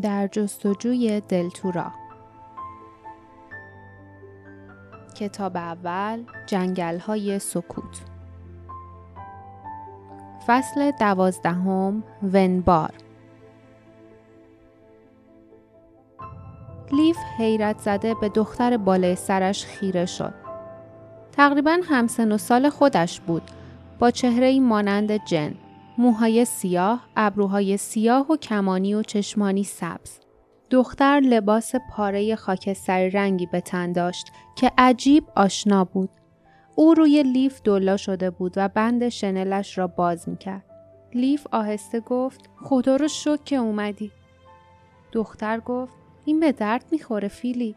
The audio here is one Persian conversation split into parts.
در جستجوی دلتورا. کتاب اول جنگل های سکوت. فصل دوازدهم ونبار. لیف حیرت زده به دختر بالای سرش خیره شد. تقریبا همسن و سال خودش بود با چهره مانند جن. موهای سیاه، ابروهای سیاه و کمانی و چشمانی سبز. دختر لباس پاره خاکستری رنگی به تن داشت که عجیب آشنا بود. او روی لیف دلا شده بود و بند شنلش را باز می‌کرد. لیف آهسته گفت خدا رو شک که اومدی. دختر گفت این به درد می‌خوره فیلی.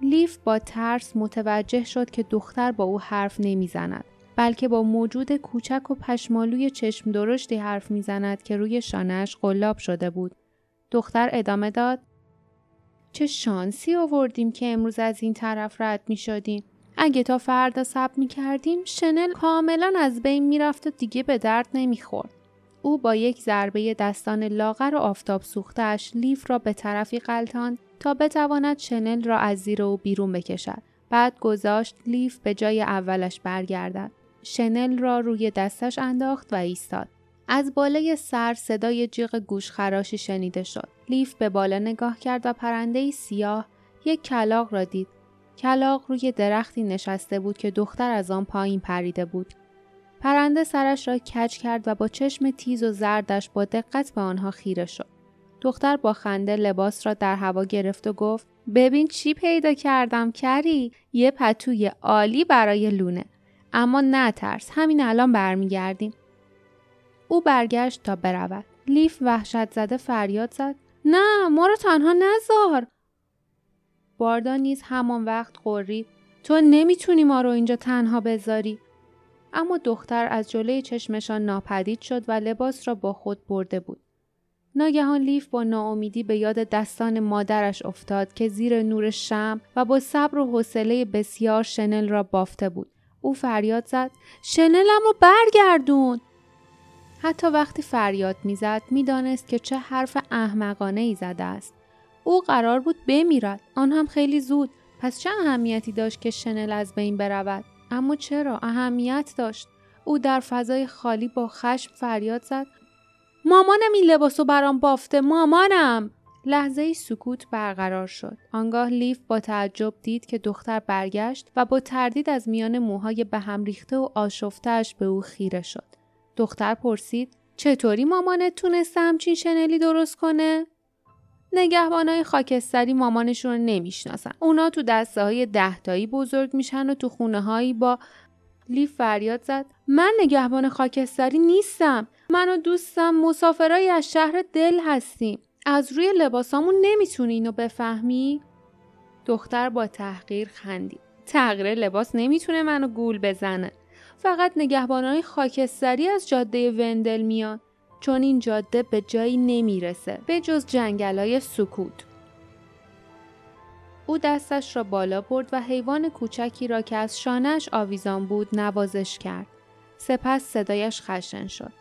لیف با ترس متوجه شد که دختر با او حرف نمی‌زند. بلکه با موجود کوچک و پشمالوی چشم درشتی حرف می‌زند که روی شانهش قلاب شده بود. دختر ادامه داد چه شانسی آوردیم که امروز از این طرف رد می شدیم. اگه تا فردا سب می کردیم شنل کاملا از بین می رفت و دیگه به درد نمی خورد. او با یک ضربه دستان لاغر و آفتاب سوختش لیف را به طرفی قلتان تا بتواند شنل را از زیر او بیرون بکشد. بعد گذاشت لیف به جای اولش برگردد. شنل را روی دستش انداخت و ایستاد. از بالای سر صدای جیغ گوش خراشی شنیده شد. لیف به بالا نگاه کرد و پرنده سیاه یک کلاق را دید. کلاق روی درختی نشسته بود که دختر از آن پایین پریده بود. پرنده سرش را کج کرد و با چشم تیز و زردش با دقت به آنها خیره شد. دختر با خنده لباس را در هوا گرفت و گفت ببین چی پیدا کردم کری یه پتوی عالی برای لونه اما نترس. همین الان برمیگردیم. او برگشت تا برود. لیف وحشت زده فریاد زد. نه ما رو تنها نزار باردا نیز همان وقت قرید. تو نمی‌تونی ما رو اینجا تنها بذاری. اما دختر از جلوی چشمشان ناپدید شد و لباس را با خود برده بود. ناگهان لیف با ناامیدی به یاد دستان مادرش افتاد که زیر نور شم و با صبر و حوصله بسیار شنل را بافته بود. او فریاد زد شنلم رو برگردون. حتی وقتی فریاد می‌زد می‌دانست که چه حرف احمقانه ای زده است. او قرار بود بمیرد. آن هم خیلی زود. پس چه اهمیتی داشت که شنل از بین برود؟ اما چرا؟ اهمیت داشت. او در فضای خالی با خشم فریاد زد مامانم این لباسو برام بافته مامانم. لحظه ای سکوت برقرار شد. آنگاه لیف با تعجب دید که دختر برگشت و با تردید از میان موهای به هم ریخته و آشفتهش به او خیره شد. دختر پرسید چطوری مامانت تونسته همچین شنلی درست کنه؟ نگهبانای خاکستری مامانشون رو نمی‌شناسن. اونا تو دسته های دهتایی بزرگ میشن و تو خونه هایی با لیف فریاد زد من نگهبان خاکستری نیستم. من و دوستم مسافرای از شهر دل هستیم. از روی لباسامون نمی‌تونی اینو بفهمی؟ دختر با تحقیر خندید. تغییر لباس نمی‌تونه منو گول بزنه. فقط نگهبانای خاکستری از جاده وندل میان چون این جاده به جایی نمی‌رسه به جز جنگلای سکوت. او دستش را بالا برد و حیوان کوچکی را که از شانهش آویزان بود نوازش کرد. سپس صدایش خشن شد.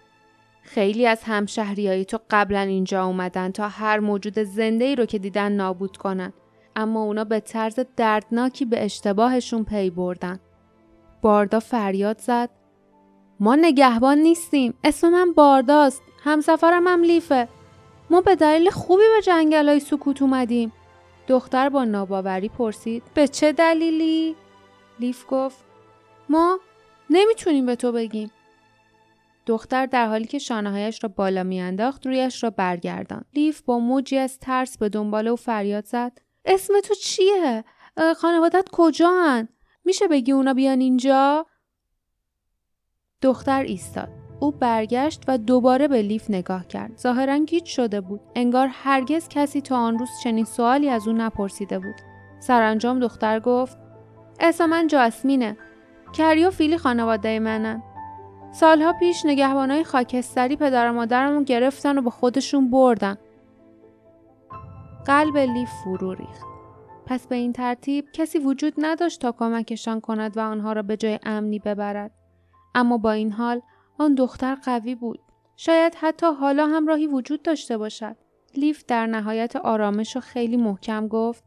خیلی از همشهریایی تو قبلا اینجا اومدن تا هر موجود زنده ای رو که دیدن نابود کنن. اما اونا به طرز دردناکی به اشتباهشون پی بردن. باردا فریاد زد. ما نگهبان نیستیم. اسم من بارداست. همسفرم هم لیفه. ما به دلیل خوبی به جنگل های سکوت اومدیم. دختر با ناباوری پرسید. به چه دلیلی؟ لیف گفت. ما نمی‌تونیم به تو بگیم. دختر در حالی که شانههایش را بالا میانداخت رویش را برگردان لیف با موجی از ترس به دنبال او فریاد زد. اسم تو چیه؟ خانوادت کجان؟ میشه بگی اونا بیان اینجا؟ دختر ایستاد. او برگشت و دوباره به لیف نگاه کرد. ظاهرا گیج شده بود. انگار هرگز کسی تا آن روز چنین سوالی از او نپرسیده بود. سرانجام دختر گفت اسم من جاسمینه. کری فیلی خانواده منن. سالها پیش نگهبانای خاکستری پدر و مادرمون گرفتن و به خودشون بردن. قلب لیف فرو ریخت. پس به این ترتیب کسی وجود نداشت تا کمکشان کند و آنها را به جای امنی ببرد. اما با این حال آن دختر قوی بود. شاید حتی حالا هم راهی وجود داشته باشد. لیف در نهایت آرامش و خیلی محکم گفت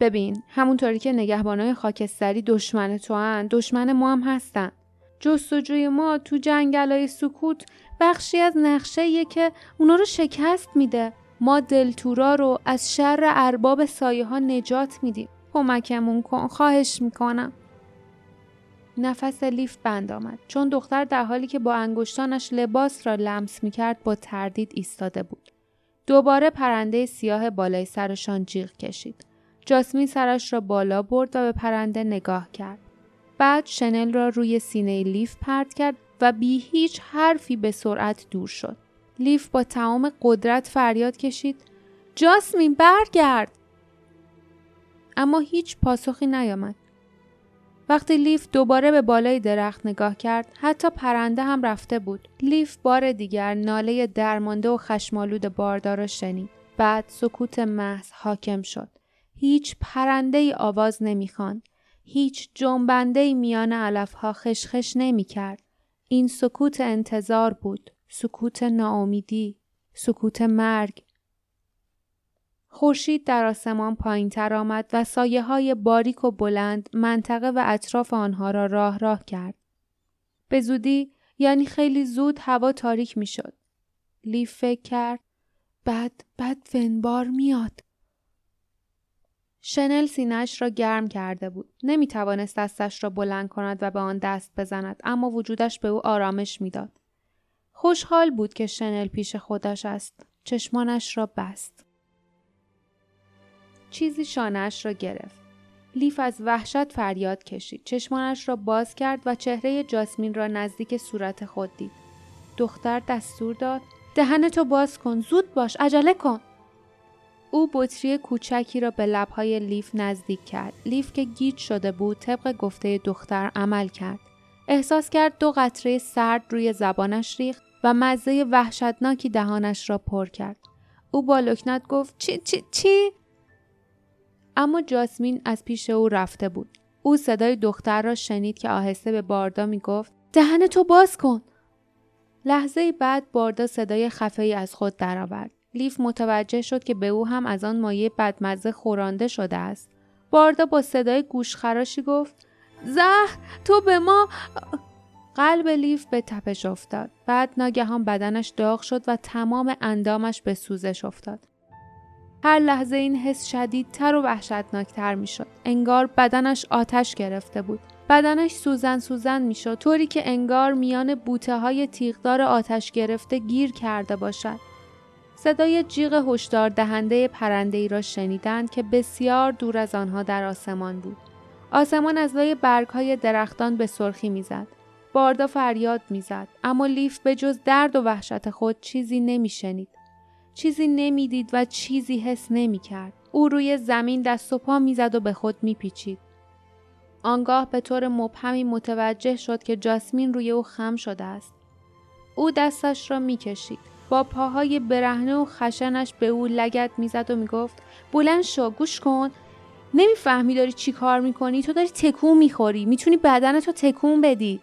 ببین همونطوری که نگهبانای خاکستری دشمن تو هن دشمن ما هم هستن جستجوی ما تو جنگلای سکوت بخشی از نقشه که اونا رو شکست میده. ما دلتورا رو از شر ارباب سایه ها نجات میدیم. کمکمون کن خواهش می‌کنم. نفس لیف بند آمد. چون دختر در حالی که با انگشتانش لباس را لمس می‌کرد با تردید ایستاده بود. دوباره پرنده سیاه بالای سرشان جیغ کشید. جاسمین سرش را بالا برد و به پرنده نگاه کرد. بعد شنل را روی سینه لیف پرت کرد و بی هیچ حرفی به سرعت دور شد. لیف با تمام قدرت فریاد کشید جاسمین برگرد! اما هیچ پاسخی نیامد. وقتی لیف دوباره به بالای درخت نگاه کرد حتی پرنده هم رفته بود. لیف بار دیگر ناله درمانده و خشمالود باردار را شنید. بعد سکوت محض حاکم شد. هیچ پرنده ای آواز نمی‌خواند. هیچ جنبنده میان علفها خشخش نمی کرد. این سکوت انتظار بود. سکوت ناامیدی. سکوت مرگ. خورشید در آسمان پایین تر آمد و سایه های باریک و بلند منطقه و اطراف آنها را راه راه کرد. به زودی یعنی خیلی زود هوا تاریک می شد. لیف فکر کرد بعد بعد ونبار میاد. شنل سینهش را گرم کرده بود. نمی توانست دستش را بلند کند و به آن دست بزند اما وجودش به او آرامش می‌داد. خوشحال بود که شنل پیش خودش است. چشمانش را بست. چیزی شانهش را گرفت. لیف از وحشت فریاد کشید. چشمانش را باز کرد و چهره جاسمین را نزدیک صورت خود دید. دختر دستور داد دهنتو باز کن زود باش عجله کن او بطری کوچکی را به لبهای لیف نزدیک کرد. لیف که گیج شده بود طبق گفته دختر عمل کرد. احساس کرد دو قطره سرد روی زبانش ریخت و مزه وحشتناکی دهانش را پر کرد. او با لکنت گفت چی چی چی؟ اما جاسمین از پیش او رفته بود. او صدای دختر را شنید که آهسته به باردا می گفت دهن تو باز کن. لحظه بعد باردا صدای خفه از خود درآورد. لیف متوجه شد که به او هم از آن مایه بدمزه خورانده شده است. باردا با صدای گوشخراشی گفت زهر تو به ما قلب لیف به تپش افتاد. بعد ناگهان بدنش داغ شد و تمام اندامش به سوزش افتاد. هر لحظه این حس شدیدتر و وحشتناکتر می شد. انگار بدنش آتش گرفته بود. بدنش سوزن سوزن می شد طوری که انگار میان بوته های تیغدار آتش گرفته گیر کرده باشد. صدای جیغ هشدار دهنده پرنده ای را شنیدند که بسیار دور از آنها در آسمان بود. آسمان از لای برگ های درختان به سرخی می‌زد. باردا فریاد می‌زد اما لیف به جز درد و وحشت خود چیزی نمیشنید. چیزی نمی‌دید و چیزی حس نمی‌کرد. او روی زمین دست و پا می‌زد و به خود میپیچید. آنگاه به طور مبهمی متوجه شد که جاسمین روی او خم شده است. او دستش را می‌کشید. با پاهای برهنه و خشنش به او لگت می‌زد و می‌گفت بلند شو گوش کن. نمی‌فهمی داری چی کار می‌کنی؟ تو داری تکون می‌خوری. می‌تونی بدنتو تکون بدی.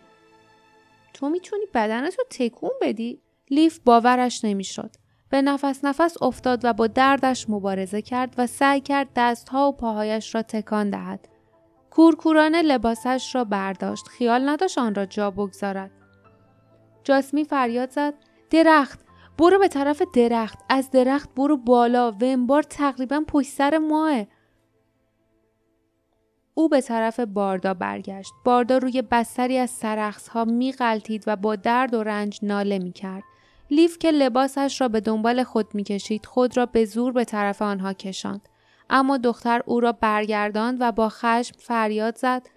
تو می‌تونی بدنتو تکون بدی؟ لیف باورش نمی‌شد. به نفس نفس افتاد و با دردش مبارزه کرد و سعی کرد دستها و پاهایش را تکان دهد. کورکورانه لباسش را برداشت. خیال نداشت آن را جا بگذارد. جاسمی فریاد زد درخت! برو به طرف درخت. از درخت برو بالا. ونبار تقریبا پشت سر ماه. او به طرف باردا برگشت. باردا روی بستری از سرخص ها می و با درد و رنج ناله می کرد. لیف که لباسش را به دنبال خود می کشید خود را به زور به طرف آنها کشاند. اما دختر او را برگرداند و با خشم فریاد زد.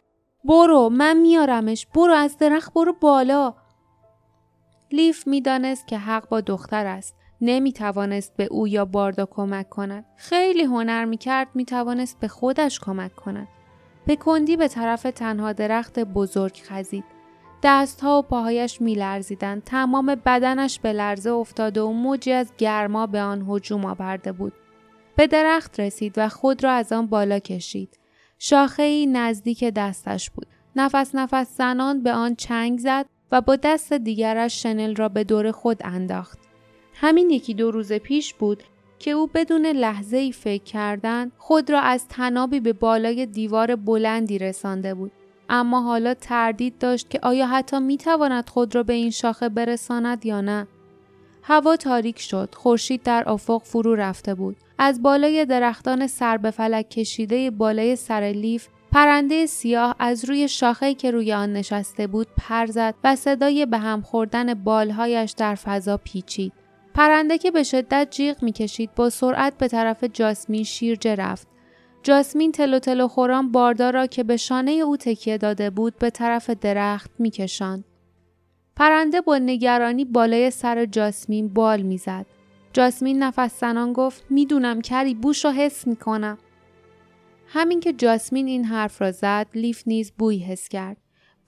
برو من میارمش. برو از درخت برو بالا. لیف می‌دانست که حق با دختر است. نمی توانست به او یا باردا کمک کند. خیلی هنر می کرد می توانست به خودش کمک کند. به کندی به طرف تنها درخت بزرگ خزید. دستها و پاهایش می لرزیدن. تمام بدنش به لرزه افتاده و موجی از گرما به آن هجوم آورده بود. به درخت رسید و خود را از آن بالا کشید. شاخه ای نزدیک دستش بود. نفس نفس زنان به آن چنگ زد و با دست دیگرش شنل را به دور خود انداخت. همین یکی دو روز پیش بود که او بدون لحظه ای فکر کردن خود را از تنابی به بالای دیوار بلندی رسانده بود. اما حالا تردید داشت که آیا حتی می تواند خود را به این شاخه برساند یا نه. هوا تاریک شد. خورشید در افق فرو رفته بود. از بالای درختان سر به فلک کشیده بالای سر لیف پرنده سیاه از روی شاخه‌ای که روی آن نشسته بود پر زد و صدای به هم خوردن بالهایش در فضا پیچید. پرنده که به شدت جیغ می‌کشید با سرعت به طرف جاسمین شیرجه رفت. جاسمین تلو تلو خوران باردار که به شانه او تکیه داده بود به طرف درخت میکشاند. پرنده با نگرانی بالای سر جاسمین بال می‌زد. جاسمین نفس زنان گفت می‌دونم کری بوش رو حس می‌کنم. همین که جاسمین این حرف را زد لیف نیز بوی حس کرد.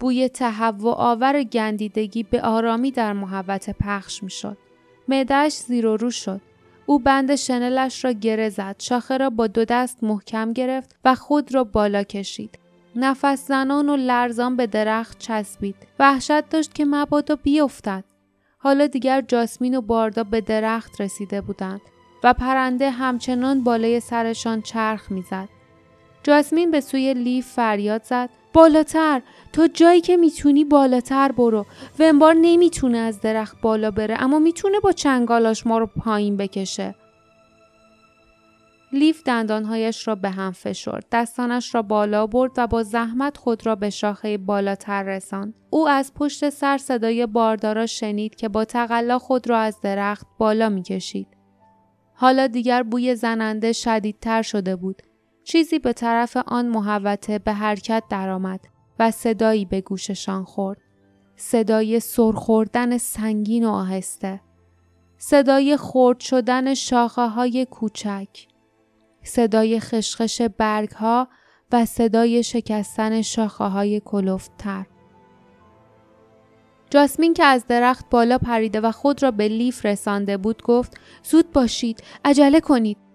بوی تهوع آور گندیدگی به آرامی در محوت پخش می‌شد. معدهش زیر و رو شد. او بند شنلش را گره زد. شاخه را با دو دست محکم گرفت و خود را بالا کشید. نفس زنان و لرزان به درخت چسبید. وحشت داشت که مبادا بیفتد. حالا دیگر جاسمین و باردا به درخت رسیده بودند و پرنده همچنان بالای سرشان چرخ می‌زد. جاسمین به سوی لیف فریاد زد. بالاتر تا جایی که می‌تونی بالاتر برو. ونبار نمی‌تونه از درخت بالا بره اما می‌تونه با چنگالاش ما رو پایین بکشه. لیف دندانهایش را به هم فشرد دستانش را بالا برد و با زحمت خود را به شاخه بالاتر رساند. او از پشت سر صدای باردارا شنید که با تقلا خود را از درخت بالا می‌کشید. حالا دیگر بوی زننده شدیدتر شده بود. چیزی به طرف آن محوته به حرکت درآمد و صدایی به گوششان خورد. صدای سرخوردن سنگین و آهسته. صدای خورد شدن شاخه های کوچک. صدای خشخش برگ ها و صدای شکستن شاخه های کلوفتتر. جاسمین که از درخت بالا پریده و خود را به لیف رسانده بود گفت زود باشید عجله کنید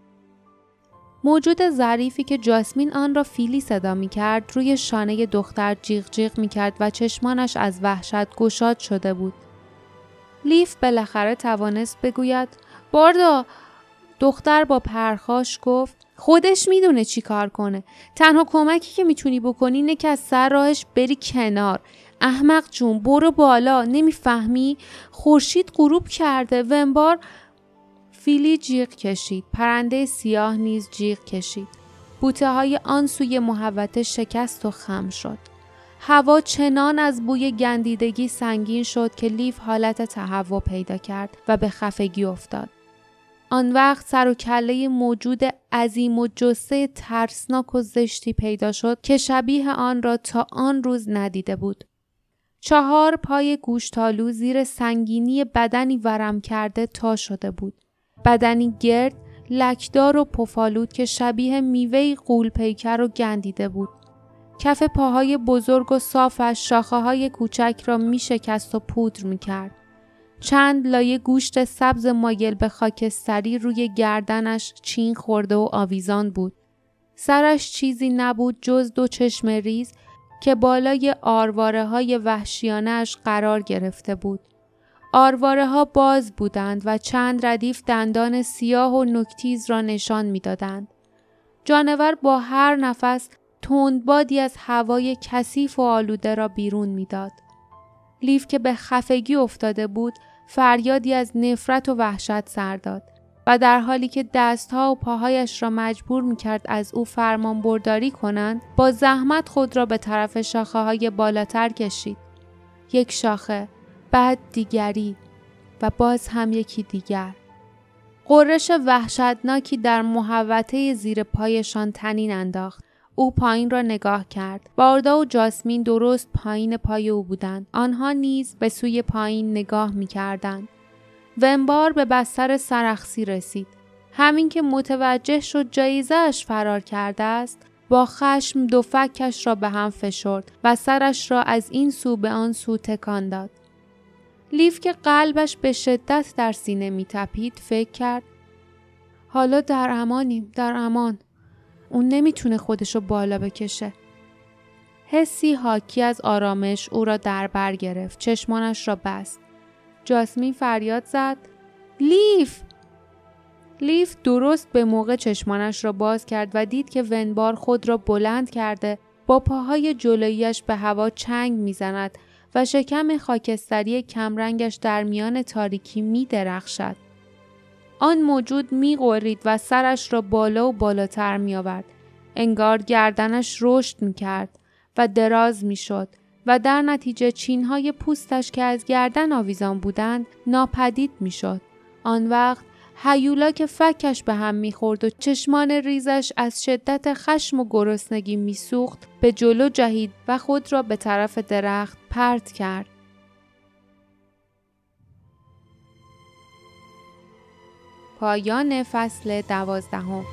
موجود ظریفی که جاسمین آن را فیلی صدا می کرد روی شانه دختر جیغ جیغ می کرد و چشمانش از وحشت گشاد شده بود. لیف بالاخره توانست بگوید باردا دختر با پرخاش گفت خودش می‌دونه چی کار کنه. تنها کمکی که می‌تونی بکنی اینه که از سر راهش بری کنار. احمق جون برو بالا. نمی‌فهمی؟ خورشید غروب کرده. ونبار فیلی جیغ کشید. پرنده سیاه نیز جیغ کشید. بوته های آن سوی محوته شکست و خم شد. هوا چنان از بوی گندیدگی سنگین شد که لیف حالت تهوع پیدا کرد و به خفگی افتاد. آن وقت سر و کله موجود عظیم و جسه ترسناک و زشتی پیدا شد که شبیه آن را تا آن روز ندیده بود. چهار پای گوشتالو زیر سنگینی بدنی ورم کرده تا شده بود. بدنی گرد لکدار و پفالود که شبیه میوه قول پیکر و گندیده بود. کف پاهای بزرگ و صافش شاخه های کوچک را می شکست و پودر می کرد. چند لایه گوشت سبز مایل به خاکستری روی گردنش چین خورده و آویزان بود. سرش چیزی نبود جز دو چشم ریز که بالای آرواره های وحشیانش قرار گرفته بود. آرواره ها باز بودند و چند ردیف دندان سیاه و نکتیز را نشان می‌دادند. جانور با هر نفس تندبادی از هوای کثیف و آلوده را بیرون می‌داد. لیف که به خفگی افتاده بود فریادی از نفرت و وحشت سر داد و در حالی که دستها و پاهایش را مجبور می کرد از او فرمان برداری کنند با زحمت خود را به طرف شاخه های بالاتر کشید. یک شاخه، بعد دیگری و باز هم یکی دیگر. قررش وحشتناکی در محوطه زیر پایشان تنین انداخت. او پایین را نگاه کرد. باردا و جاسمین درست پایین پای او بودند. آنها نیز به سوی پایین نگاه می کردند. ونبار به بستر سرخسی رسید. همین که متوجه شد جایزش فرار کرده است، با خشم دو فکش را به هم فشرد و سرش را از این سو به آن سو تکان داد. لیف که قلبش به شدت در سینه می تپید فکر کرد. حالا در امانیم در امان. اون نمی‌تونه خودشو بالا بکشه. حسی حاکی از آرامش او را در بر گرفت. چشمانش را بست. جاسمین فریاد زد. لیف! لیف درست به موقع چشمانش را باز کرد و دید که ونبار خود را بلند کرده با پاهای جلویش به هوا چنگ می‌زند. و شکم خاکستری کمرنگش در میان تاریکی می درخشد. آن موجود می غورید و سرش را بالا و بالاتر می آورد. انگار گردنش رشد می کرد و دراز می شد و در نتیجه چینهای پوستش که از گردن آویزان بودند ناپدید می شد. آن وقت هیولا که فکش به هم می‌خورد و چشمان ریزش از شدت خشم و گرسنگی میسوخت به جلو جهید و خود را به طرف درخت پرت کرد. پایان فصل دوازدهم